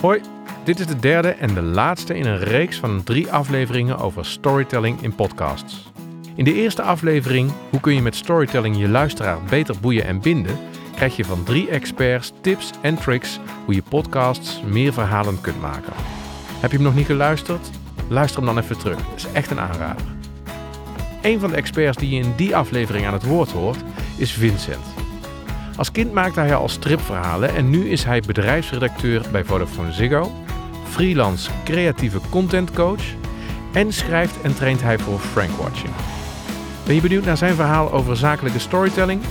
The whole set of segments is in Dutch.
Hoi, dit is de derde en de laatste in een reeks van drie afleveringen over storytelling in podcasts. In de eerste aflevering, hoe kun je met storytelling je luisteraar beter boeien en binden, krijg je van drie experts tips en tricks hoe je podcasts meer verhalen kunt maken. Heb je hem nog niet geluisterd? Luister hem dan even terug. Het is echt een aanrader. Een van de experts die je in die aflevering aan het woord hoort, is Vincent. Als kind maakte hij al stripverhalen en nu is hij bedrijfsredacteur bij Vodafone Ziggo, freelance creatieve contentcoach en schrijft en traint hij voor Frankwatching. Ben je benieuwd naar zijn verhaal over zakelijke storytelling?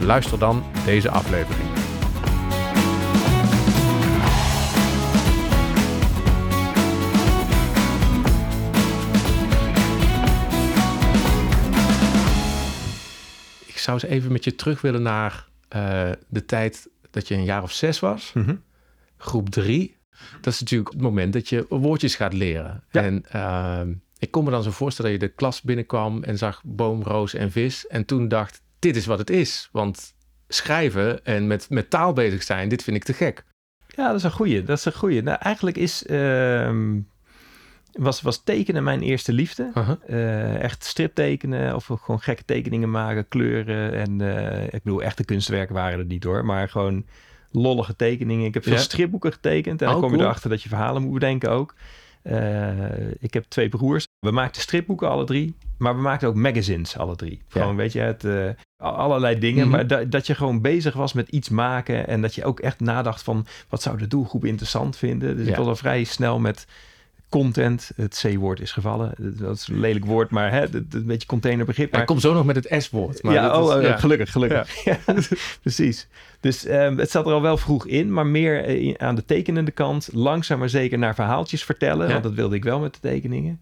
Luister dan deze aflevering. Ik zou eens even met je terug willen naar uh, de tijd dat je een jaar of zes was. Mhm. Groep drie. Dat is natuurlijk het moment dat je woordjes gaat leren. Ja. En uh, ik kon me dan zo voorstellen dat je de klas binnenkwam en zag boom, roos en vis. En toen dacht, dit is wat het is. Want schrijven en met, met taal bezig zijn, dit vind ik te gek. Ja, dat is een goeie. Dat is een goeie. Nou, eigenlijk is, ehm, was, was tekenen mijn eerste liefde. Uh-huh. Eh, echt striptekenen of gewoon gekke tekeningen maken, kleuren. En eh, ik bedoel, echte kunstwerken waren er niet hoor. Maar gewoon lollige tekeningen. Ik heb veel Ja. stripboeken getekend. En dan Oh, kom je erachter dat je verhalen moet bedenken ook. Eh, ik heb twee broers. We maakten stripboeken alle drie. Maar we maakten ook magazines alle drie. Ja. Gewoon, weet je, het, eh, allerlei dingen. Mhm. Maar da- dat je gewoon bezig was met iets maken. En dat je ook echt nadacht van... wat zou de doelgroep interessant vinden? Dus Ja. ik was al vrij snel met content. Het C-woord is gevallen. Dat is een lelijk woord, maar hè, een beetje containerbegrip. Maar ik kom zo nog met het S-woord. maar ja, dat is- oh, ja. gelukkig, gelukkig. Ja. precies. Dus ehm, het zat er al wel vroeg in, maar meer eh, aan de tekenende kant. Langzaam maar zeker naar verhaaltjes vertellen, want dat wilde ik wel met de tekeningen.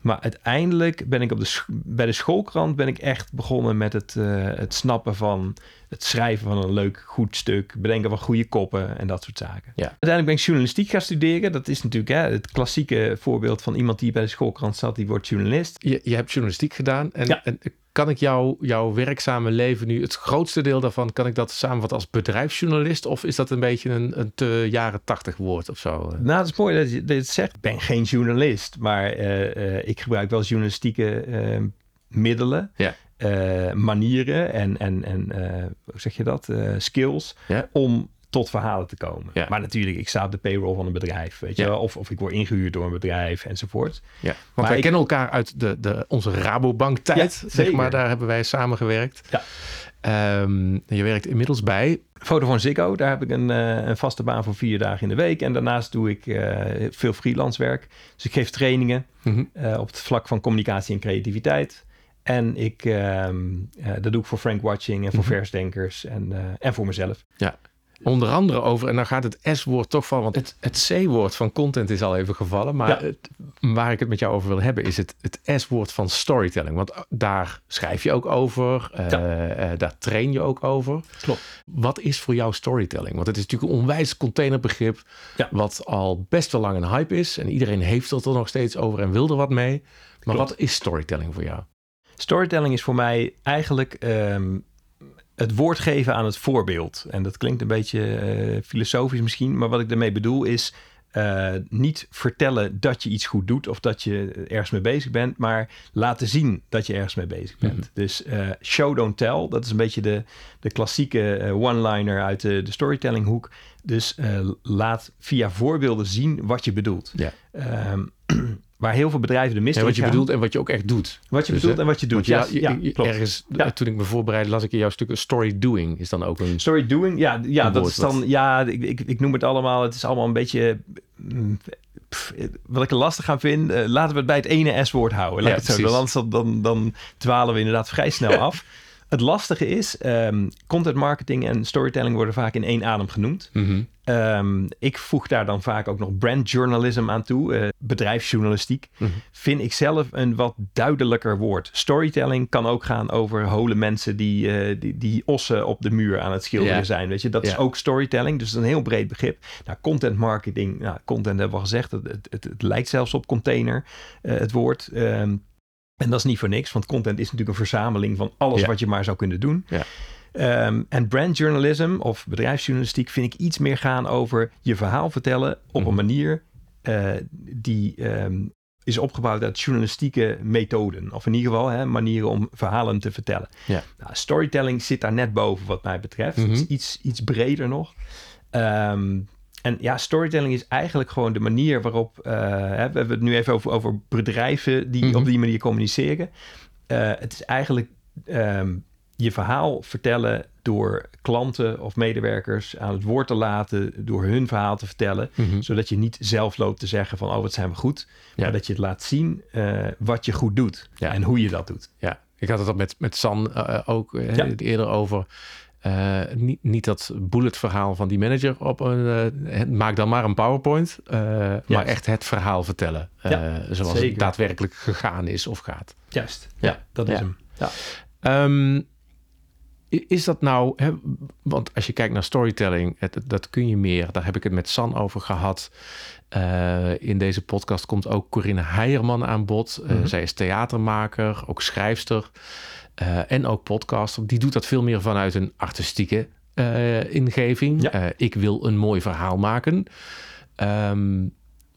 Maar uiteindelijk ben ik op de bij de schoolkrant ben ik echt begonnen met het, eh, het snappen van het schrijven van een leuk, goed stuk, bedenken van goede koppen en dat soort zaken. Ja. Uiteindelijk ben ik journalistiek gaan studeren. Dat is natuurlijk hè, het klassieke voorbeeld van iemand die bij de schoolkrant zat, die wordt journalist. Je, je hebt journalistiek gedaan. En, Ja. en kan ik jou, jouw werkzame leven nu, het grootste deel daarvan, kan ik dat samenvatten als bedrijfsjournalist? Of is dat een beetje een, een te jaren tachtig woord of zo? Nou, het is mooi dat je dat het zegt. Ik ben geen journalist, maar eh, eh, ik gebruik wel journalistieke eh, middelen, Ja. Eh, manieren en, en, en eh, hoe zeg je dat? Eh, skills Ja. om tot verhalen te komen. Ja. Maar natuurlijk, ik sta op de payroll van een bedrijf, weet je Ja. wel? Of, of ik word ingehuurd door een bedrijf enzovoort. Ja, want Maar wij ik- kennen elkaar uit de, de, onze Rabobank-tijd, zeg maar. Daar hebben wij samengewerkt. Ja. Ehm, je werkt inmiddels bij. Vodafone Ziggo, daar heb ik een, een vaste baan voor vier dagen in de week. En daarnaast doe ik veel freelance werk. Dus ik geef trainingen. Mhm. op het vlak van communicatie en creativiteit. En ik, ehm, eh, dat doe ik voor Frank Watching en voor Mhm. versdenkers en, eh, en voor mezelf. Onder andere over, en dan gaat het S-woord toch van, want het, het C-woord van content is al even gevallen. Maar Ja. het- waar ik het met jou over wil hebben, is het, het S-woord van storytelling. Want daar schrijf je ook over, eh, Ja. eh, daar train je ook over. Klopt. Wat is voor jou storytelling? Want het is natuurlijk een onwijs containerbegrip, Ja. wat al best wel lang een hype is. En iedereen heeft het er nog steeds over en wil er wat mee. Maar Klopt. wat is storytelling voor jou? Storytelling is voor mij eigenlijk ehm, het woord geven aan het voorbeeld. En dat klinkt een beetje eh, filosofisch misschien, maar wat ik daarmee bedoel is eh, niet vertellen dat je iets goed doet of dat je ergens mee bezig bent, maar laten zien dat je ergens mee bezig bent. Mhm. Dus eh, show, don't tell, dat is een beetje de, de klassieke one-liner uit de, de storytelling hoek. Dus laat via voorbeelden zien wat je bedoelt. Ja. Ehm, waar heel veel bedrijven de mist Ja, wat je gaan. bedoelt en wat je ook echt doet. Wat je Dus, bedoelt en wat je doet. Ja, ergens, Ja. toen ik me voorbereidde, las ik in jouw stukken story doing is dan ook een... Story doing, ja, ja dat is dan, ja, ik, ik, ik noem het allemaal, het is allemaal een beetje, mm, pff, wat ik er lastig aan vind, eh, laten we het bij het ene S-woord houden. Laat het zo, dan, dan, dan dwalen we inderdaad vrij snel af. Het lastige is, ehm, content marketing en storytelling worden vaak in één adem genoemd. Mhm. Ehm, ik voeg daar dan vaak ook nog brand journalism aan toe. eh, bedrijfsjournalistiek Mhm. vind ik zelf een wat duidelijker woord. Storytelling kan ook gaan over holen mensen die, eh, die, die ossen op de muur aan het schilderen zijn. Weet je, dat is ook storytelling. Dus dat is een heel breed begrip. Nou, content marketing, nou, content hebben we al gezegd. Het, het, het, het lijkt zelfs op container, eh, het woord. Ehm, en dat is niet voor niks, want content is natuurlijk een verzameling van alles Ja. wat je maar zou kunnen doen. Ja. Ehm, en brandjournalism of bedrijfsjournalistiek vind ik iets meer gaan over je verhaal vertellen op een Mhm. manier eh, die ehm, is opgebouwd uit journalistieke methoden. Of in ieder geval hè, manieren om verhalen te vertellen. Ja. Nou, storytelling zit daar net boven wat mij betreft. Het is Mhm. iets, iets breder nog. Ehm, en ja, storytelling is eigenlijk gewoon de manier waarop... hè, we hebben het nu even over, over bedrijven die Mhm. op die manier communiceren. Eh, het is eigenlijk ehm, je verhaal vertellen door klanten of medewerkers aan het woord te laten, door hun verhaal te vertellen, Mhm. zodat je niet zelf loopt te zeggen van, oh, wat zijn we goed, Ja. maar dat je het laat zien eh, wat je goed doet Ja. en hoe je dat doet. Ja, ik had het al met, met San ook Ja. eerder over. Eh, niet, niet dat bullet verhaal van die manager op een. eh, maak dan maar een PowerPoint. eh, maar echt het verhaal vertellen. Ja, zoals zeker. het daadwerkelijk gegaan is of gaat. Juist, Ja. ja, dat is Ja. hem. Ja. Ehm, is dat nou, hè, want als je kijkt naar storytelling, het, dat kun je meer. Daar heb ik het met San over gehad. Eh, in deze podcast komt ook Corinne Heijerman aan bod. Mhm. zij is theatermaker, ook schrijfster eh, en ook podcaster. Die doet dat veel meer vanuit een artistieke eh, ingeving. Ja. Eh, ik wil een mooi verhaal maken. Ehm,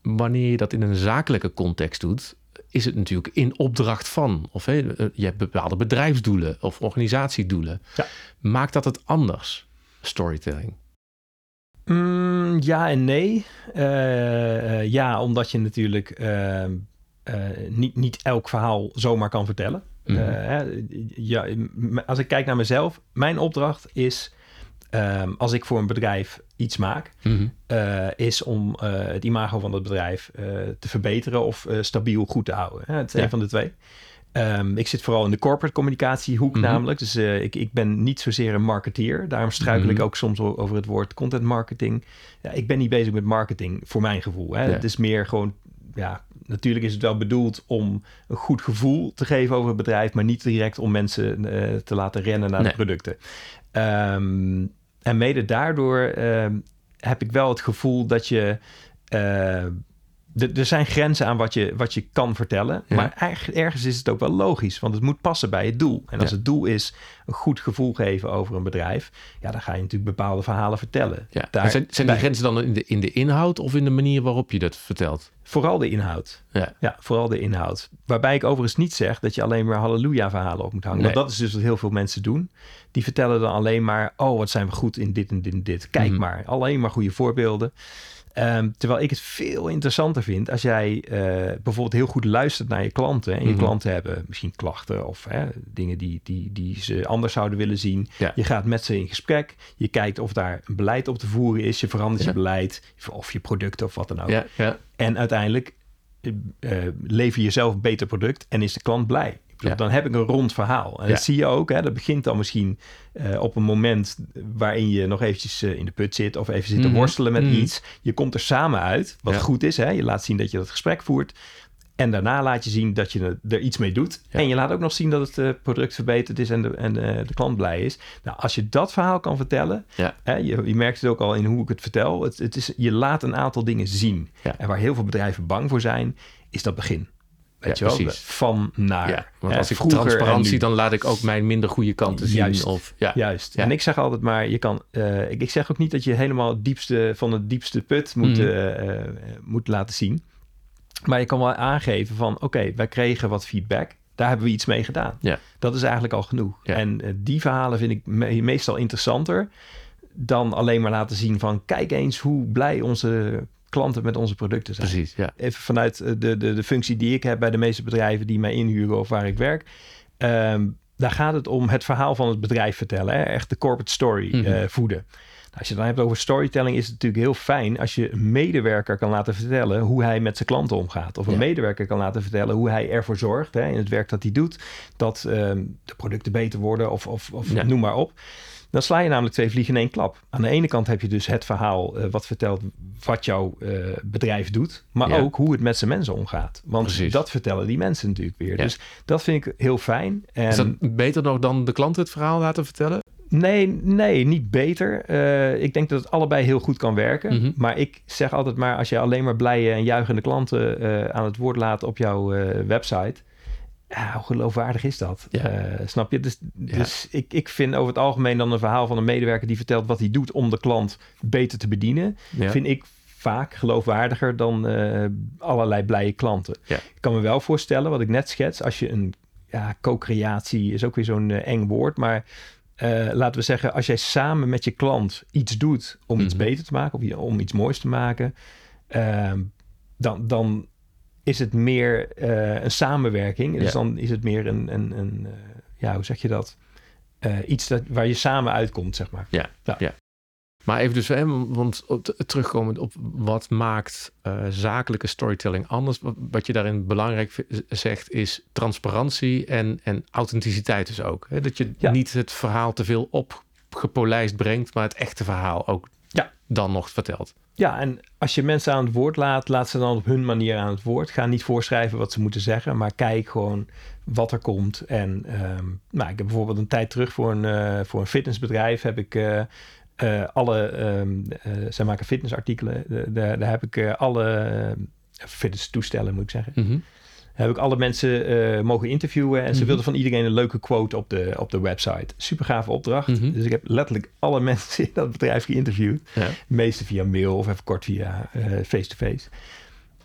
wanneer je dat in een zakelijke context doet, is het natuurlijk in opdracht van. Of hè, eh, je hebt bepaalde bedrijfsdoelen of organisatiedoelen. Ja. Maakt dat het anders, storytelling? Mm, ja en nee. Ja, omdat je natuurlijk ehm, eh, niet, niet elk verhaal zomaar kan vertellen. Mhm. Eh, ja, als ik kijk naar mezelf, mijn opdracht is, ehm, als ik voor een bedrijf iets maak, Mhm. eh, is om eh, het imago van het bedrijf te verbeteren of stabiel goed te houden. Hè? Het is Ja. een van de twee. Ehm, ik zit vooral in de corporate communicatiehoek Mhm. namelijk. Dus eh, ik, ik ben niet zozeer een marketeer. Daarom struikel ik Mhm. ook soms over het woord content marketing. Ja, ik ben niet bezig met marketing voor mijn gevoel. Hè? Ja. Het is meer gewoon, ja, natuurlijk is het wel bedoeld om een goed gevoel te geven over het bedrijf, maar niet direct om mensen eh, te laten rennen naar Nee. de producten. Ehm, en mede daardoor ehm, heb ik wel het gevoel dat je. eh, er zijn grenzen aan wat je, wat je kan vertellen. Ja. Maar erg- ergens is het ook wel logisch, want het moet passen bij het doel. En als Ja. het doel is een goed gevoel geven over een bedrijf, ja, dan ga je natuurlijk bepaalde verhalen vertellen. Ja. Daar- zijn, zijn die grenzen dan in de, in de inhoud of in de manier waarop je dat vertelt? Vooral de inhoud. Ja. Ja, vooral de inhoud. Waarbij ik overigens niet zeg dat je alleen maar halleluja-verhalen op moet hangen. Nee. Want dat is dus wat heel veel mensen doen. Die vertellen dan alleen maar, oh, wat zijn we goed in dit en dit en dit. Kijk Mhm. maar, alleen maar goede voorbeelden. Ehm, terwijl ik het veel interessanter vind als jij eh, bijvoorbeeld heel goed luistert naar je klanten. En je Mhm. klanten hebben misschien klachten of hè, dingen die, die, die ze anders zouden willen zien. Ja. Je gaat met ze in gesprek. Je kijkt of daar een beleid op te voeren is. Je verandert Ja. je beleid of je product of wat dan ook. Ja, ja. En uiteindelijk eh, eh, lever je zelf een beter product en is de klant blij. Ja. Dan heb ik een rond verhaal. En Ja. dat zie je ook. Hè, dat begint dan misschien eh, op een moment waarin je nog eventjes eh, in de put zit of even zit te Mhm. worstelen met Mhm. iets. Je komt er samen uit, wat Ja. goed is. Hè? Je laat zien dat je dat gesprek voert. En daarna laat je zien dat je er- iets mee doet. En je laat ook nog zien dat het eh, product verbeterd is en, de, en de klant blij is. Nou, als je dat verhaal kan vertellen, hè, je, je merkt het ook al in hoe ik het vertel. Het, het is, je laat een aantal dingen zien. En waar heel veel bedrijven bang voor zijn, is dat begin. Weet Ja, je wel? Van naar. ja. Want Hè, als ik transparantie, dan laat ik ook mijn minder goede kanten zien. Juist. Of, ja. Juist. Ja. En ik zeg altijd maar, je kan. eh, ik, ik zeg ook niet dat je helemaal het diepste van het diepste put moet, Mhm. eh, eh, moet laten zien. Maar je kan wel aangeven van, oké, wij kregen wat feedback. Daar hebben we iets mee gedaan. Ja. Dat is eigenlijk al genoeg. Ja. En die verhalen vind ik me- meestal interessanter dan alleen maar laten zien van, kijk eens hoe blij onze klanten met onze producten zijn. Precies, ja. Even vanuit eh, de, de, de functie die ik heb bij de meeste bedrijven die mij inhuren of waar ik werk. Ehm, daar gaat het om het verhaal van het bedrijf vertellen. Hè? Echt de corporate story Mhm. eh, voeden. Nou, als je het dan hebt over storytelling, is het natuurlijk heel fijn als je een medewerker kan laten vertellen hoe hij met zijn klanten omgaat. Of een Ja. medewerker kan laten vertellen hoe hij ervoor zorgt hè, in het werk dat hij doet, dat ehm, de producten beter worden of, of, of Ja. noem maar op. Dan sla je namelijk twee vliegen in één klap. Aan de ene kant heb je dus het verhaal eh, wat vertelt wat jouw eh, bedrijf doet, maar Ja. ook hoe het met zijn mensen omgaat. Want Precies. dat vertellen die mensen natuurlijk weer. Ja. Dus dat vind ik heel fijn. En Is dat beter nog dan de klant het verhaal laten vertellen? Nee, nee, niet beter. Eh, ik denk dat het allebei heel goed kan werken. Mhm. Maar ik zeg altijd maar, als je alleen maar blije en juichende klanten aan het woord laat op jouw website, ja, hoe geloofwaardig is dat? Ja. Eh, snap je? Dus, dus ik, ik vind over het algemeen dan een verhaal van een medewerker die vertelt wat hij doet om de klant beter te bedienen. Ja. Vind ik vaak geloofwaardiger dan eh, allerlei blije klanten. Ik kan me wel voorstellen, wat ik net schets, als je een ja, co-creatie is ook weer zo'n eh, eng woord, maar laten we zeggen, als jij samen met je klant iets doet om iets Mhm. beter te maken of om iets moois te maken, ehm, dan, dan is het meer eh, een samenwerking. Dus Ja. dan is het meer een, een, een eh, ja, hoe zeg je dat? Eh, iets dat, waar je samen uitkomt, zeg maar. Maar even dus, hè, want op te- terugkomend op wat maakt zakelijke storytelling anders. Wat, wat je daarin belangrijk zegt is transparantie en, en authenticiteit dus ook. Hè? Dat je Ja. niet het verhaal te veel opgepolijst brengt, maar het echte verhaal ook Ja. dan nog vertelt. Ja, en als je mensen aan het woord laat, laat ze dan op hun manier aan het woord. Ga niet voorschrijven wat ze moeten zeggen, maar kijk gewoon wat er komt. En ehm, nou, ik heb bijvoorbeeld een tijd terug voor een, eh, voor een fitnessbedrijf heb ik eh, eh, alle, eh, zij maken fitnessartikelen, daar heb ik alle fitnesstoestellen moet ik zeggen. Mhm. Heb ik alle mensen eh, mogen interviewen en ze Mhm. wilden van iedereen een leuke quote op de, op de website. Super gave opdracht. Mhm. Dus ik heb letterlijk alle mensen in dat bedrijf geïnterviewd. Ja. Meeste via mail of even kort via eh, face-to-face.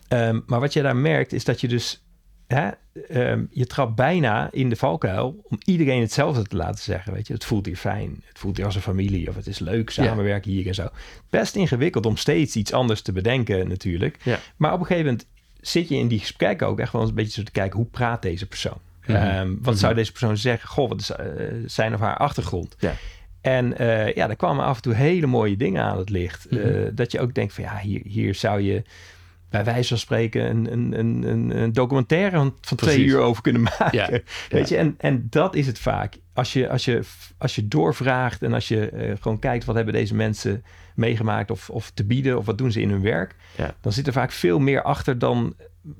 Ehm, maar wat je daar merkt is dat je dus... Hè, ehm, je trapt bijna in de valkuil om iedereen hetzelfde te laten zeggen. Weet je, het voelt hier fijn. Het voelt hier als een familie. Of het is leuk samenwerken hier en zo. Best ingewikkeld om steeds iets anders te bedenken natuurlijk. Ja. Maar op een gegeven moment zit je in die gesprekken ook echt wel eens een beetje zo te kijken... hoe praat deze persoon? Mhm. Ehm, wat Mhm. zou deze persoon zeggen? Goh, wat is eh, zijn of haar achtergrond? Ja. En eh, ja, daar kwamen af en toe hele mooie dingen aan het licht. Mhm. Eh, dat je ook denkt van ja, hier, hier zou je bij wijze van spreken een, een, een, een, documentaire van, van twee uur over kunnen maken. Ja, Weet je, en, en dat is het vaak. Als je, als je, als je doorvraagt en als je eh, gewoon kijkt wat hebben deze mensen meegemaakt of, of te bieden of wat doen ze in hun werk, Ja. dan zit er vaak veel meer achter dan,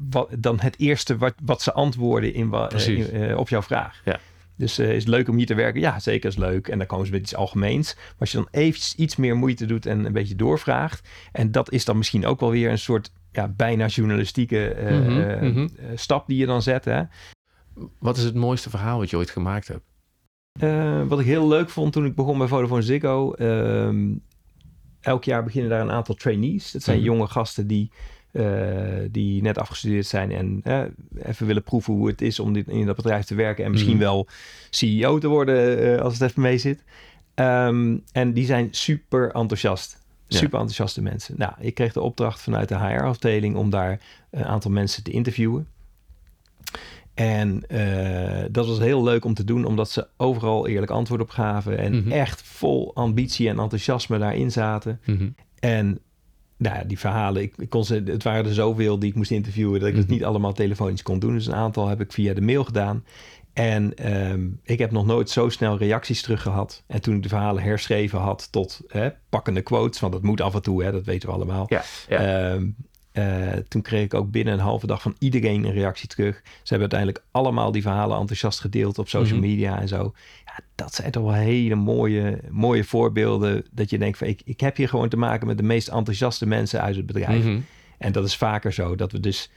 wat, dan het eerste wat, wat ze antwoorden in, eh, in, eh, op jouw vraag. Ja. Dus is het leuk om hier te werken? Ja, zeker is leuk. En dan komen ze met iets algemeens. Maar als je dan even iets meer moeite doet en een beetje doorvraagt. En dat is dan misschien ook wel weer een soort ja, bijna journalistieke eh, Mhm, eh, mhm. eh, stap die je dan zet. Hè? Wat is het mooiste verhaal wat je ooit gemaakt hebt? Eh, wat ik heel leuk vond toen ik begon bij Vodafone Ziggo. ehm, elk jaar beginnen daar een aantal trainees. Dat zijn Mhm. jonge gasten die, eh, die net afgestudeerd zijn en even willen proeven hoe het is om dit, in dat bedrijf te werken. En misschien wel CEO te worden als het even mee zit. Ehm, en die zijn super enthousiast. Super enthousiaste mensen. Nou, ik kreeg de opdracht vanuit de HR-afdeling om daar een aantal mensen te interviewen. En eh, dat was heel leuk om te doen, omdat ze overal eerlijk antwoord op gaven. En Mhm. echt vol ambitie en enthousiasme daarin zaten. Mhm. En nou ja, die verhalen, ik, ik kon ze, het waren er zoveel die ik moest interviewen, dat ik het Mhm. niet allemaal telefonisch kon doen. Dus een aantal heb ik via de mail gedaan. En ehm, ik heb nog nooit zo snel reacties terug gehad. En toen ik de verhalen herschreven had tot hè, pakkende quotes, want dat moet af en toe, hè, dat weten we allemaal. Ja, ja. Ehm, eh, toen kreeg ik ook binnen een halve dag van iedereen een reactie terug. Ze hebben uiteindelijk allemaal die verhalen enthousiast gedeeld op social Mhm. media en zo. Ja, dat zijn toch wel hele mooie, mooie voorbeelden. Dat je denkt van ik, ik heb hier gewoon te maken met de meest enthousiaste mensen uit het bedrijf. Mhm. En dat is vaker zo. Dat we dus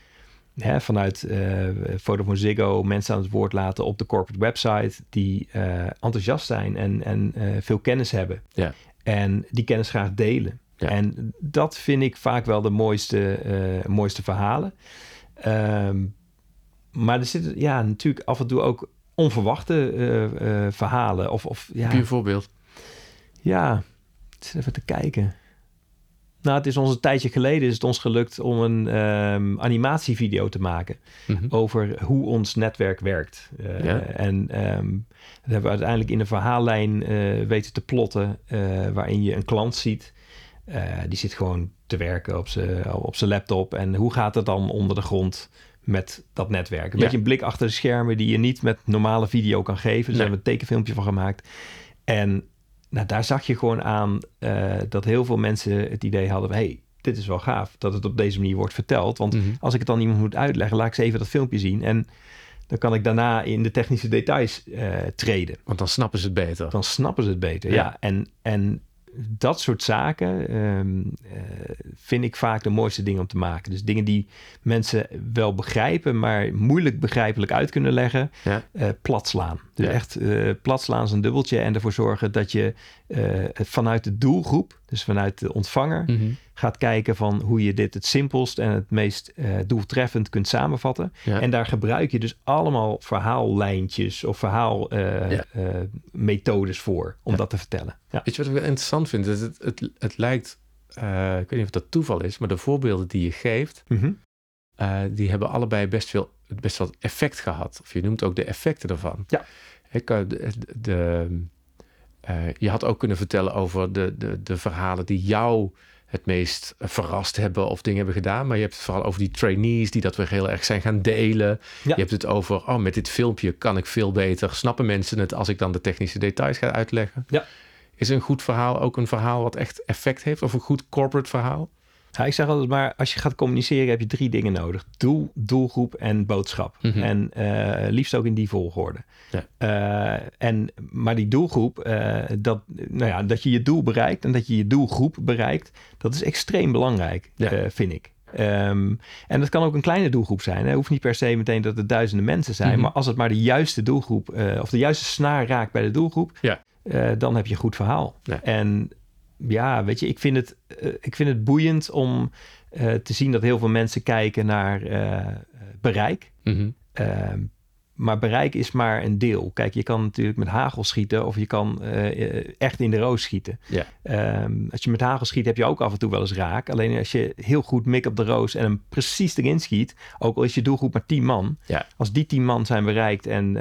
hè, vanuit eh Vodafone Ziggo mensen aan het woord laten op de corporate website. Die eh, enthousiast zijn en, en eh, veel kennis hebben. Ja. En die kennis graag delen. Ja. En dat vind ik vaak wel de mooiste, mooiste verhalen. Ehm, maar er zitten ja, natuurlijk af en toe ook onverwachte verhalen. Of, of ja, Heb je een voorbeeld? ja, ik zit even te kijken. Nou, het is ons een tijdje geleden is het ons gelukt om een ehm, animatievideo te maken Mhm. over hoe ons netwerk werkt. Eh, Ja. En ehm, dat hebben we uiteindelijk in een verhaallijn eh, weten te plotten, eh, waarin je een klant ziet. Die zit gewoon te werken op zijn op zijn laptop. En hoe gaat het dan onder de grond met dat netwerk? Een Ja. beetje een blik achter de schermen die je niet met normale video kan geven. Dus Nee. daar hebben we een tekenfilmpje van gemaakt. En nou, daar zag je gewoon aan eh, dat heel veel mensen het idee hadden... van, hey, dit is wel gaaf dat het op deze manier wordt verteld. Want Mhm. als ik het dan iemand moet uitleggen, laat ik ze even dat filmpje zien. En dan kan ik daarna in de technische details eh, treden. Want dan snappen ze het beter. Dan snappen ze het beter. Ja. Ja, en, en dat soort zaken ehm, eh, vind ik vaak de mooiste dingen om te maken. Dus dingen die mensen wel begrijpen, maar moeilijk begrijpelijk uit kunnen leggen, Ja. plat slaan. Dus Ja. echt eh plat slaan is een dubbeltje en ervoor zorgen dat je eh, vanuit de doelgroep, dus vanuit de ontvanger, Mhm. gaat kijken van hoe je dit het simpelst en het meest eh, doeltreffend kunt samenvatten. Ja. En daar gebruik je dus allemaal verhaallijntjes of verhaalmethodes Ja. voor om dat te vertellen. Weet je wat ik wel interessant vind? Dat het, het, het lijkt, ik weet niet of dat toeval is, maar de voorbeelden die je geeft, Mhm. die hebben allebei best veel, best wel effect gehad. Of je noemt ook de effecten ervan. Ja. Ik, eh, de, de, eh, je had ook kunnen vertellen over de, de, de verhalen die jou het meest verrast hebben of dingen hebben gedaan. Maar je hebt het vooral over die trainees die dat weer heel erg zijn gaan delen. Ja. Je hebt het over, oh, met dit filmpje kan ik veel beter. Snappen mensen het als ik dan de technische details ga uitleggen? Ja. Is een goed verhaal ook een verhaal wat echt effect heeft? Of een goed corporate verhaal? Ja, ik zeg altijd maar, als je gaat communiceren heb je drie dingen nodig. Doel, doelgroep en boodschap. Mhm. En eh, liefst ook in die volgorde. Ja. Eh, en, maar die doelgroep, eh, dat, nou ja, dat je je doel bereikt en dat je je doelgroep bereikt, dat is extreem belangrijk, Ja. vind ik. Ehm, en dat kan ook een kleine doelgroep zijn. Het hoeft niet per se meteen dat het duizenden mensen zijn. Mhm. Maar als het maar de juiste doelgroep of de juiste snaar raakt bij de doelgroep, Ja. dan heb je een goed verhaal. En ja, weet je, ik vind het, eh, ik vind het boeiend om eh, te zien dat heel veel mensen kijken naar eh, bereik. Mhm. Ehm, maar bereik is maar een deel. Kijk, je kan natuurlijk met hagel schieten of je kan echt in de roos schieten. Ehm, als je met hagel schiet, heb je ook af en toe wel eens raak. Alleen als je heel goed mik op de roos en hem precies erin schiet, ook al is je doelgroep maar 10 man, als die 10 man zijn bereikt en,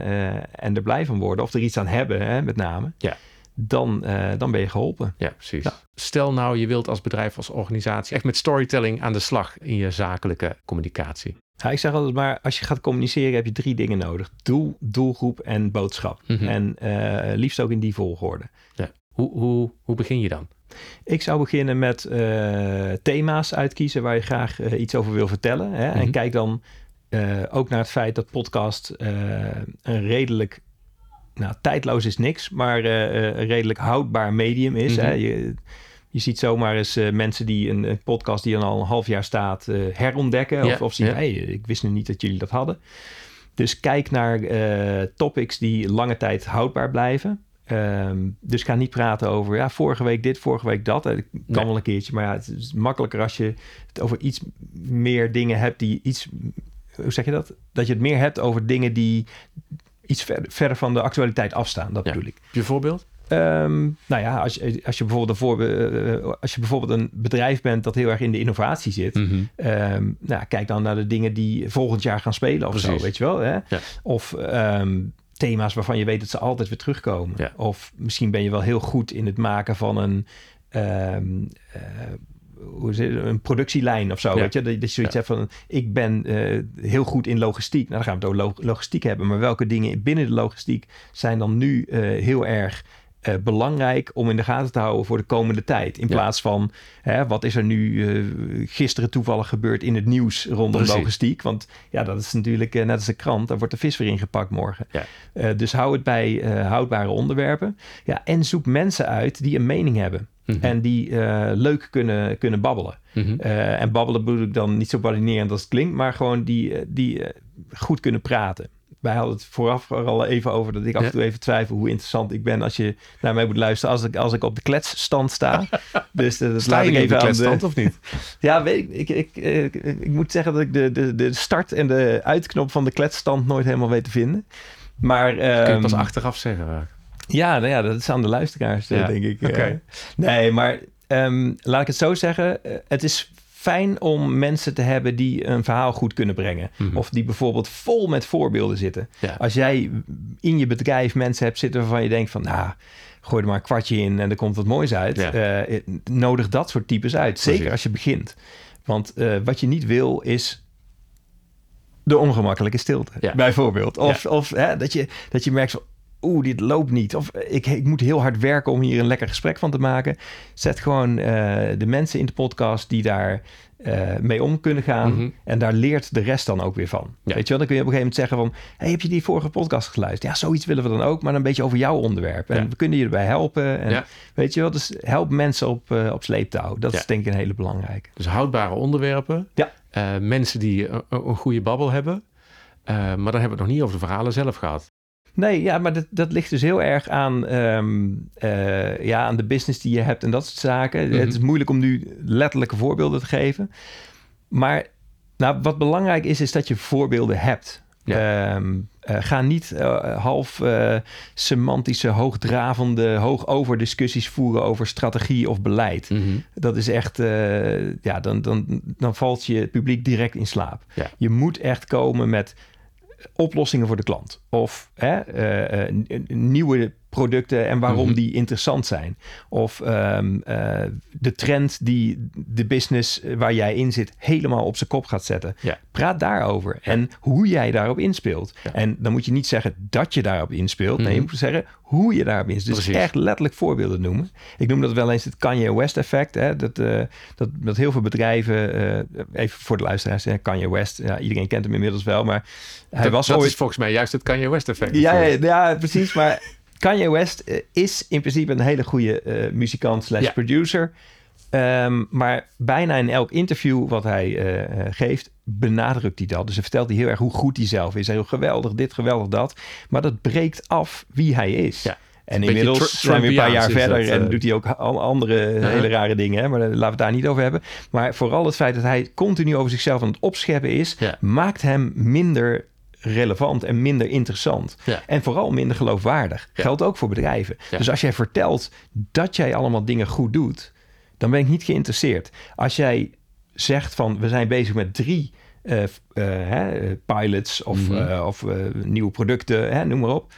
en er blij van worden, of er iets aan hebben, hè, met name, Ja. Dan, eh, dan ben je geholpen. Ja, precies. Ja. Stel nou, je wilt als bedrijf, als organisatie echt met storytelling aan de slag in je zakelijke communicatie. Ja, ik zeg altijd maar, als je gaat communiceren heb je drie dingen nodig. Doel, doelgroep en boodschap. Mhm. En eh, liefst ook in die volgorde. Hoe, hoe, hoe begin je dan? Ik zou beginnen met eh, thema's uitkiezen waar je graag iets over wil vertellen. Hè? Mhm. En kijk dan ook naar het feit dat podcast een redelijk, nou tijdloos is niks, maar eh, eh, een redelijk houdbaar medium is. Mhm. hè? Je, je ziet zomaar eens eh, mensen die een, een podcast die dan al een half jaar staat eh, herontdekken. Ja, of, of zien, ja. hey, ik wist nu niet dat jullie dat hadden. Dus kijk naar topics die lange tijd houdbaar blijven. Ehm, dus ga niet praten over ja, vorige week dit, vorige week dat. Het kan Nee. wel een keertje, maar ja, het is makkelijker als je het over iets meer dingen hebt die iets. Hoe zeg je dat? Dat je het meer hebt over dingen die iets verder, verder van de actualiteit afstaan. Dat Ja. bedoel ik. Heb je een voorbeeld? Ehm, nou ja, als je, als, je bijvoorbeeld een voorbe- eh, als je bijvoorbeeld een bedrijf bent dat heel erg in de innovatie zit. Mhm. Ehm, nou, kijk dan naar de dingen die volgend jaar gaan spelen of zo, weet je wel. Hè? Ja. Of ehm, thema's waarvan je weet dat ze altijd weer terugkomen. Ja. Of misschien ben je wel heel goed in het maken van een, ehm, eh, hoe een productielijn of zo. Ja. Weet je? Dat, je zoiets Ja. hebt van, ik ben eh, heel goed in logistiek. Nou, dan gaan we het over log- logistiek hebben. Maar welke dingen binnen de logistiek zijn dan nu eh, heel erg eh, belangrijk om in de gaten te houden voor de komende tijd. In Ja. plaats van hè, wat is er nu gisteren toevallig gebeurd in het nieuws rondom Precies. logistiek. Want ja, dat is natuurlijk net als de krant. Daar wordt de vis weer ingepakt morgen. Ja. Dus hou het bij houdbare onderwerpen. Ja, en zoek mensen uit die een mening hebben. Mhm. En die eh, leuk kunnen, kunnen babbelen. Mhm. Eh, en babbelen bedoel ik dan niet zo badinerend als het klinkt, maar gewoon die, eh, die goed kunnen praten. Wij hadden het vooraf er al even over dat ik af en toe even twijfel hoe interessant ik ben als je naar mij moet luisteren als ik, als ik op de kletsstand sta. dus dat Sta laat je ik de even aan de, kletsstand of niet? ja, weet ik, ik, ik, ik, ik moet zeggen dat ik de, de, de start en de uitknop van de kletsstand nooit helemaal weet te vinden. Maar Kun je ehm, pas achteraf zeggen. vaak. Ja, nou ja, dat is aan de luisteraars, eh, Ja, denk ik. Eh, nee, maar ehm, laat ik het zo zeggen. eh, het is fijn om mensen te hebben die een verhaal goed kunnen brengen. Mhm. Of die bijvoorbeeld vol met voorbeelden zitten. Ja. Als jij in je bedrijf mensen hebt zitten waarvan je denkt van... nou, gooi er maar een kwartje in en er komt wat moois uit. Ja. nodig dat soort types uit. Zeker Precies. als je begint. Want wat je niet wil is de ongemakkelijke stilte, Ja. bijvoorbeeld. Of, of hè, dat, je, dat je merkt van... oeh, dit loopt niet. Of ik, ik moet heel hard werken om hier een lekker gesprek van te maken. Zet gewoon eh, de mensen in de podcast die daar eh, mee om kunnen gaan. Mhm. En daar leert de rest dan ook weer van. Ja. Weet je wel, dan kun je op een gegeven moment zeggen van... Hey, heb je die vorige podcast geluisterd? Ja, zoiets willen we dan ook, maar een beetje over jouw onderwerp. En Ja. we kunnen je erbij helpen. En Ja. weet je wel, dus help mensen op, eh, op sleeptouw. Dat is denk ik een hele belangrijke. Dus houdbare onderwerpen. Ja. Eh, mensen die een, een goede babbel hebben. Eh, maar dan hebben we het nog niet over de verhalen zelf gehad. Nee, ja, maar dat, dat ligt dus heel erg aan, ehm, eh, ja, aan de business die je hebt en dat soort zaken. Mhm. Het is moeilijk om nu letterlijke voorbeelden te geven. Maar nou, wat belangrijk is, is dat je voorbeelden hebt. Ehm, eh, ga niet eh, half semantische, hoogdravende, hoogover discussies voeren over strategie of beleid. Mhm. Dat is echt, ja, dan, dan, dan valt je publiek direct in slaap. Ja. Je moet echt komen met oplossingen voor de klant. Of hè, eh, eh, nieuwe producten en waarom Mhm. die interessant zijn. Of ehm, eh, de trend die de business waar jij in zit helemaal op zijn kop gaat zetten. Ja. Praat daarover en hoe jij daarop inspeelt. Ja. En dan moet je niet zeggen dat je daarop inspeelt. Nee, je Mhm. moet zeggen hoe je daarop inspeelt. Dus Precies. echt letterlijk voorbeelden noemen. Ik noem dat wel eens het Kanye West effect. Hè? Dat, eh, dat, dat heel veel bedrijven, eh, even voor de luisteraars, hè, Kanye West, ja, iedereen kent hem inmiddels wel, maar hij dat, was dat ooit... is volgens mij juist het Kanye West effect. Ja, ja, precies. Maar Kanye West eh, is in principe een hele goede eh, muzikant slash Ja. producer. Ehm, maar bijna in elk interview wat hij eh, geeft, benadrukt hij dat. Dus hij vertelt hij heel erg hoe goed hij zelf is. Heel geweldig dit, geweldig dat. Maar dat breekt af wie hij is. Ja. En inmiddels zijn we een paar jaar verder dat, en doet hij ook andere Ja. hele rare dingen. Hè? Maar laten we het daar niet over hebben. Maar vooral het feit dat hij continu over zichzelf aan het opscheppen is, maakt hem minder relevant en minder interessant. Ja. En vooral minder geloofwaardig. Ja. Geldt ook voor bedrijven. Ja. Dus als jij vertelt dat jij allemaal dingen goed doet, dan ben ik niet geïnteresseerd. Als jij zegt van we zijn bezig met drie eh, eh, pilots of, Mhm. eh, of nieuwe producten, hè, noem maar op.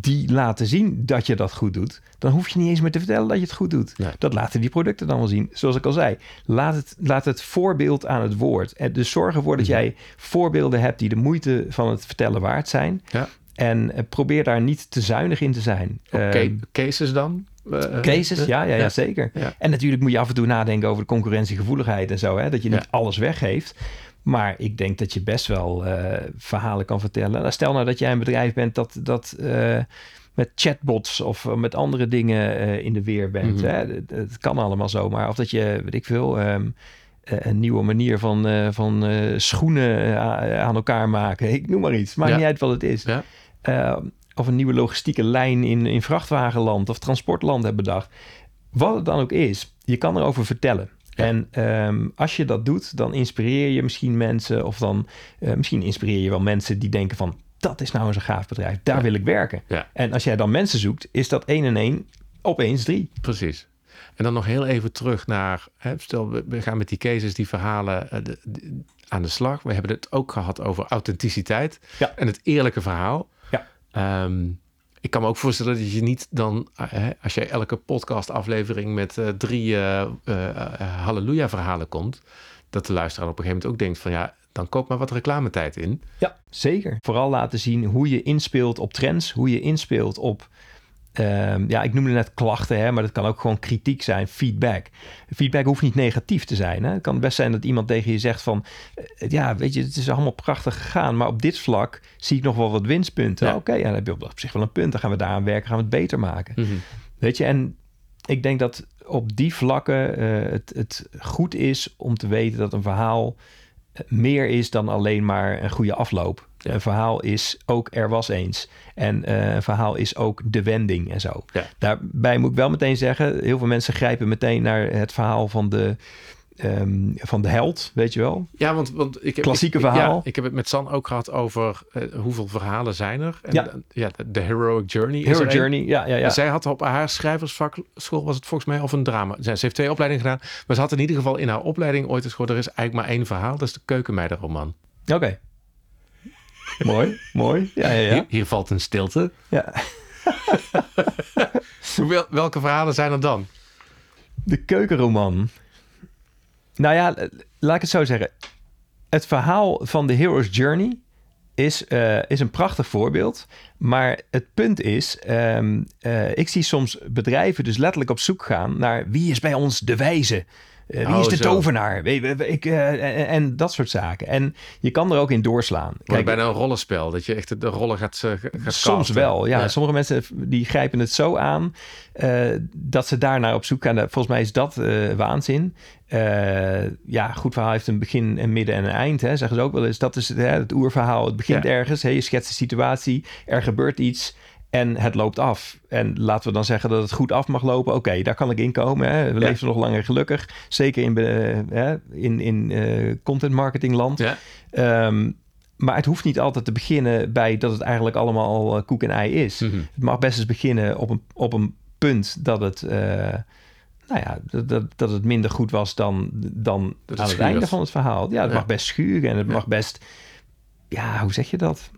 Die laten zien dat je dat goed doet. Dan hoef je niet eens meer te vertellen dat je het goed doet. Nee. Dat laten die producten dan wel zien. Zoals ik al zei, laat het, laat het voorbeeld aan het woord. En dus zorg ervoor dat Mhm. jij voorbeelden hebt die de moeite van het vertellen waard zijn. Ja. En eh, probeer daar niet te zuinig in te zijn. Oké, Ehm, cases dan? Eh, Cases, eh, ja, ja, ja, zeker. Ja. En natuurlijk moet je af en toe nadenken over de concurrentiegevoeligheid en zo. Hè? Dat je niet Ja. alles weggeeft. Maar ik denk dat je best wel eh, verhalen kan vertellen. Nou, stel nou dat jij een bedrijf bent dat, dat eh, met chatbots of eh, met andere dingen in de weer bent. Mhm. hè? Het, het kan allemaal zomaar. Of dat je, weet ik veel, ehm, eh, een nieuwe manier van, van schoenen aan elkaar maken. Ik noem maar iets. Maakt Ja. niet uit wat het is. Ja. Of een nieuwe logistieke lijn in, in vrachtwagenland of transportland hebben bedacht. Wat het dan ook is, je kan erover vertellen. Ja. En ehm, als je dat doet, dan inspireer je misschien mensen... of dan eh, misschien inspireer je wel mensen die denken van... dat is nou eens een gaaf bedrijf, daar Ja. wil ik werken. Ja. En als jij dan mensen zoekt, is dat één en één opeens drie. Precies. En dan nog heel even terug naar, hè, stel we, gaan met die cases, die verhalen eh, de- de- aan de slag. We hebben het ook gehad over authenticiteit Ja. en het eerlijke verhaal. Ja. Ehm, ik kan me ook voorstellen dat je niet dan, eh, als jij elke podcastaflevering met eh, drie eh eh, eh, halleluja verhalen komt, dat de luisteraar op een gegeven moment ook denkt van ja, dan koop maar wat reclametijd in. Ja, zeker. Vooral laten zien hoe je inspeelt op trends, hoe je inspeelt op. ehm, ja, ik noemde net klachten, hè, maar dat kan ook gewoon kritiek zijn, feedback. Feedback hoeft niet negatief te zijn. Hè. Het kan best zijn dat iemand tegen je zegt van... eh, ja, weet je, het is allemaal prachtig gegaan... maar op dit vlak zie ik nog wel wat winstpunten. Ja. Oké, ja, dan heb je op op zich wel een punt. Dan gaan we daaraan werken, gaan we het beter maken. Mhm. Weet je, en ik denk dat op die vlakken eh, het, het goed is om te weten dat een verhaal eh, meer is dan alleen maar een goede afloop. Ja. Een verhaal is ook er was eens. En eh, een verhaal is ook de wending en zo. Ja. Daarbij moet ik wel meteen zeggen, heel veel mensen grijpen meteen naar het verhaal van de, ehm, van de held, weet je wel. Ja, want, want ik heb... Klassieke ik, ik- verhaal. Ja, ik heb het met San ook gehad over eh, hoeveel verhalen zijn er. En, Ja. ja de, Heroic Journey is Hero er één. Journey, ja, ja, ja. En Zij had op haar schrijversvakschool, was het volgens mij, of een drama. Ze heeft twee opleidingen gedaan. Maar ze had in ieder geval in haar opleiding ooit eens gehoord... er is eigenlijk maar één verhaal, dat is de keukenmeidenroman. Oké. mooi, mooi. Ja, ja, ja. Hier, hier valt een stilte. ja. Wel- welke verhalen zijn er dan? De keukenroman. Nou ja, laat ik het zo zeggen. Het verhaal van de Hero's Journey is, eh, is een prachtig voorbeeld. Maar het punt is, ehm, eh, ik zie soms bedrijven dus letterlijk op zoek gaan naar wie is bij ons de wijze. Uh, wie Oh, is de zo. tovenaar? Weet- weet- Ik, eh, en, en dat soort zaken. En je kan er ook in doorslaan. Wordt bijna een rollenspel. Dat je echt de rollen gaat, eh, gaat Soms wel, ja. Sommige mensen die grijpen het zo aan eh, dat ze daarnaar op zoek gaan. Volgens mij is dat eh, waanzin. Eh, ja, goed verhaal heeft een begin, een midden en een eind. Hè, zeggen ze ook wel eens. Dat is het, hè, het oerverhaal. Het begint Ja. ergens. Hè, je schetst de situatie. Er gebeurt iets. En het loopt af. En laten we dan zeggen dat het goed af mag lopen. Oké, daar kan ik in komen. Hè. We Ja. leven nog langer gelukkig. Zeker in, eh, in, in eh, content marketing land. Ja. Ehm, maar het hoeft niet altijd te beginnen bij dat het eigenlijk allemaal al eh, koek en ei is. Mhm. Het mag best eens beginnen op een, op een punt dat het, nou ja, dat, dat, dat het minder goed was dan, dan het aan het schuurt. einde van het verhaal. Ja, het Ja. mag best schuren en het mag best, ja, hoe zeg je dat?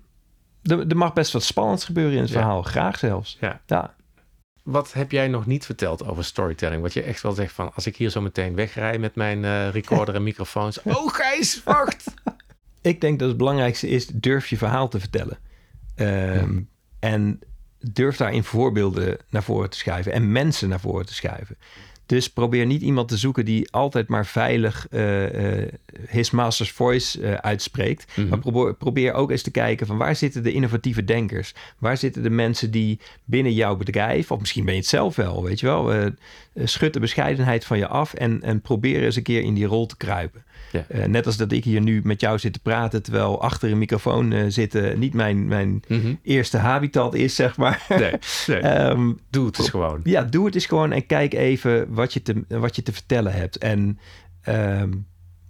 Er, er mag best wat spannends gebeuren in het Ja. verhaal, graag zelfs. Ja. ja. Wat heb jij nog niet verteld over storytelling? Wat je echt wel zegt van... als ik hier zo meteen wegrij met mijn eh, recorder en microfoons... Oh Gijs, wacht! Ik denk dat het belangrijkste is, durf je verhaal te vertellen. Ehm, En durf daarin voorbeelden naar voren te schuiven en mensen naar voren te schuiven. Dus probeer niet iemand te zoeken die altijd maar veilig eh, his master's voice eh, uitspreekt. Mhm. Maar probeer, probeer ook eens te kijken van waar zitten de innovatieve denkers? Waar zitten de mensen die binnen jouw bedrijf, of misschien ben je het zelf wel, weet je wel, schud de bescheidenheid van je af en, en probeer eens een keer in die rol te kruipen. Ja. Net als dat ik hier nu met jou zit te praten, terwijl achter een microfoon zitten niet mijn, mijn Mhm. eerste habitat is, zeg maar. Nee, nee. Ehm, doe het eens gewoon. ja, doe het eens gewoon en kijk even wat je te, wat je te vertellen hebt. En ehm,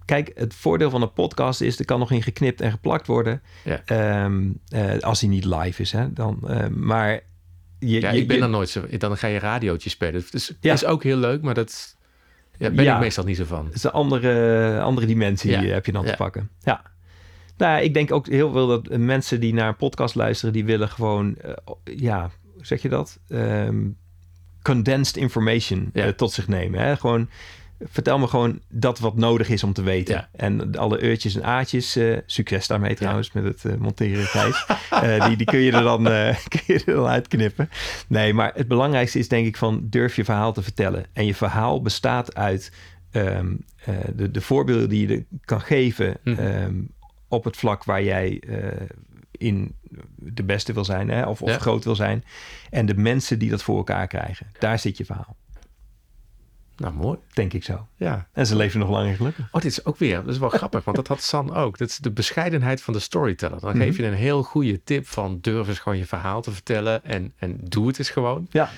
kijk, het voordeel van een podcast is, er kan nog in geknipt en geplakt worden. Ja. Ehm, eh, als hij niet live is, hè. Dan, eh, maar je, Ja, je- ik ben je- dan nooit zo... Dan ga je radiootje spelen. Is, Ja. is ook heel leuk, maar dat... Ja, ben Ja. ik meestal niet zo van. Het is een andere, andere dimensie Ja. heb je dan te pakken. Ja. Nou, ja, ik denk ook heel veel dat mensen die naar een podcast luisteren, die willen gewoon, eh, ja, hoe zeg je dat? Ehm, condensed information Ja. eh, tot zich nemen. Hè? Gewoon, vertel me gewoon dat wat nodig is om te weten. Ja. En alle eurtjes en aatjes, eh, succes daarmee trouwens met het eh, monteren, Gijs. Die, die kun je er dan, kun je er dan uitknippen. Nee, maar het belangrijkste is denk ik van durf je verhaal te vertellen. En je verhaal bestaat uit ehm, eh, de, de voorbeelden die je er kan geven Mhm. ehm, op het vlak waar jij in de beste wil zijn hè, of, of Ja. groot wil zijn. En de mensen die dat voor elkaar krijgen. Daar zit je verhaal, Nou, mooi. denk ik zo. Ja. En ze leven nog lang en gelukkig. Oh, dit is ook weer, dat is wel grappig, want dat had San ook. Dat is de bescheidenheid van de storyteller. Dan Mhm. geef je een heel goede tip van durf eens gewoon je verhaal te vertellen en, en doe het eens gewoon, Ja,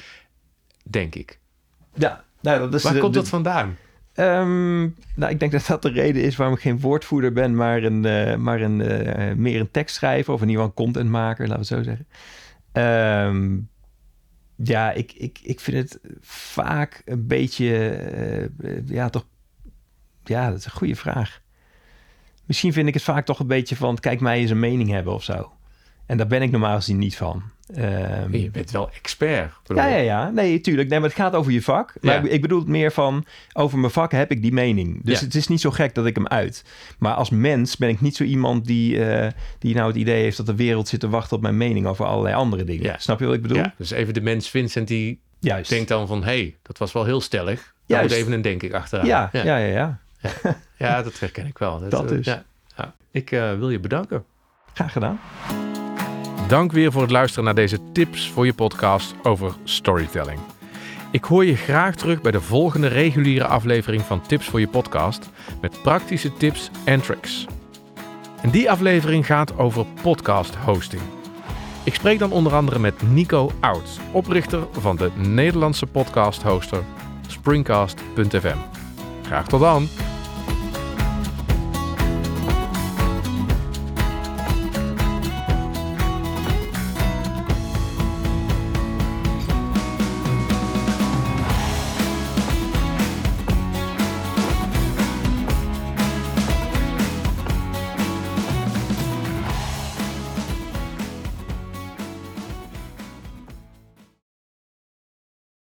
denk ik. ja. Nou, dat is Waar de- komt de- dat vandaan? Ehm, nou, ik denk dat dat de reden is waarom ik geen woordvoerder ben, maar, een, eh, maar een, eh, meer een tekstschrijver of in ieder geval een contentmaker, laten we het zo zeggen. Ehm, ja, ik, ik, ik vind het vaak een beetje, eh, ja, toch, ja, dat is een goede vraag. Misschien vind ik het vaak toch een beetje van, kijk mij eens een mening hebben of zo. En daar ben ik normaal gezien niet van. Ehm, Je bent wel expert. Bedoel, ja, ja, ja. Nee, tuurlijk. Nee, maar het gaat over je vak. Maar Ja. ik, ik bedoel het meer van... over mijn vak heb ik die mening. Dus Ja. het is niet zo gek dat ik hem uit. Maar als mens ben ik niet zo iemand die, eh, die nou het idee heeft... dat de wereld zit te wachten op mijn mening over allerlei andere dingen. Ja. Snap je wat ik bedoel? Ja, dus even de mens Vincent die Juist. denkt dan van... hé, hey, dat was wel heel stellig. Daar moet even een denk ik achteraan. ja, ja. ja, ja, ja. Dat herken ik wel. Dat eh, dus. Ik eh, wil je bedanken. Graag gedaan. Dank weer voor het luisteren naar deze tips voor je podcast over storytelling. Ik hoor je graag terug bij de volgende reguliere aflevering van Tips voor je podcast met praktische tips en tricks. En die aflevering gaat over podcast hosting. Ik spreek dan onder andere met Nico Oud, oprichter van de Nederlandse podcast hoster Springcast.fm. Graag tot dan!